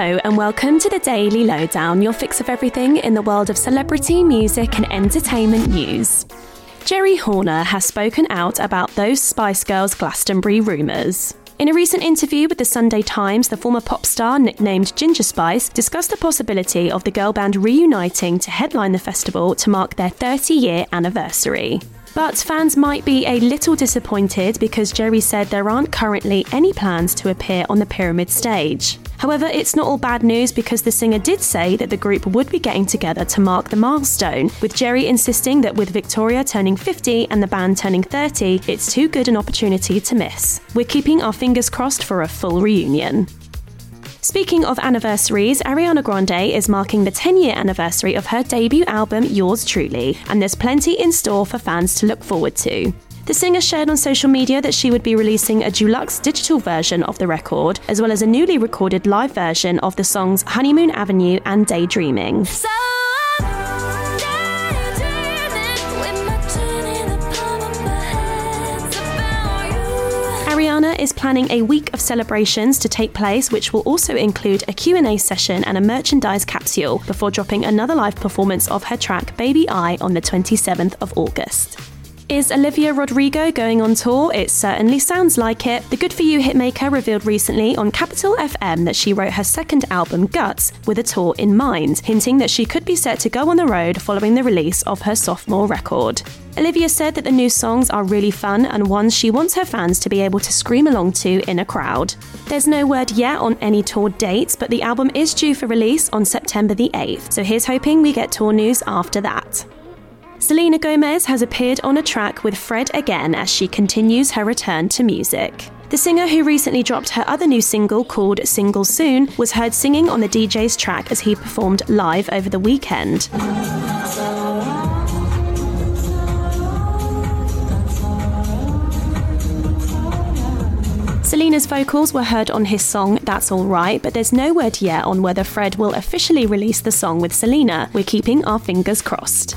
Hello, and welcome to the Daily Lowdown, your fix of everything in the world of celebrity, music, and entertainment news. Geri Horner has spoken out about those Spice Girls Glastonbury rumours. In a recent interview with the Sunday Times, the former pop star, nicknamed Ginger Spice, discussed the possibility of the girl band reuniting to headline the festival to mark their 30 year anniversary. But fans might be a little disappointed because Geri said there aren't currently any plans to appear on the Pyramid stage. However, it's not all bad news because the singer did say that the group would be getting together to mark the milestone, with Geri insisting that with Victoria turning 50 and the band turning 30, it's too good an opportunity to miss. We're keeping our fingers crossed for a full reunion. Speaking of anniversaries, Ariana Grande is marking the 10 year anniversary of her debut album, Yours Truly, and there's plenty in store for fans to look forward to. The singer shared on social media that she would be releasing a deluxe digital version of the record, as well as a newly recorded live version of the songs Honeymoon Avenue and Daydreaming. So- Ariana is planning a week of celebrations to take place which will also include a Q&A session and a merchandise capsule before dropping another live performance of her track Baby I on the 27th of August. Is Olivia Rodrigo going on tour? It certainly sounds like it. The Good For You hitmaker revealed recently on Capital FM that she wrote her second album, Guts, with a tour in mind, hinting that she could be set to go on the road following the release of her sophomore record. Olivia said that the new songs are really fun and ones she wants her fans to be able to scream along to in a crowd. There's no word yet on any tour dates, but the album is due for release on September the 8th, so here's hoping we get tour news after that. Selena Gomez has appeared on a track with Fred again as she continues her return to music. The singer, who recently dropped her other new single called Single Soon, was heard singing on the DJ's track as he performed live over the weekend. Selena's vocals were heard on his song That's Alright, but there's no word yet on whether Fred will officially release the song with Selena. We're keeping our fingers crossed.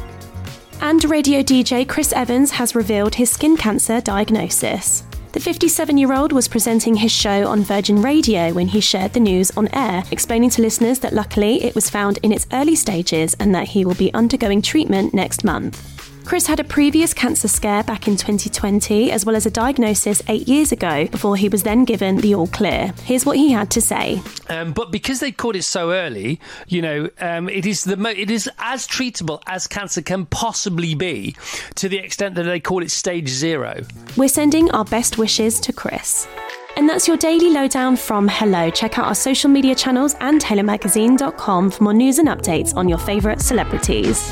And radio DJ Chris Evans has revealed his skin cancer diagnosis. The 57 year old was presenting his show on Virgin Radio when he shared the news on air, explaining to listeners that luckily it was found in its early stages and that he will be undergoing treatment next month. Chris had a previous cancer scare back in 2020, as well as a diagnosis eight years ago, before he was then given the all clear. Here's what he had to say. Um, but because they caught it so early, you know, um, it is the mo- it is as treatable as cancer can possibly be, to the extent that they call it stage zero. We're sending our best wishes to Chris. And that's your daily lowdown from Hello. Check out our social media channels and HelloMagazine.com for more news and updates on your favourite celebrities.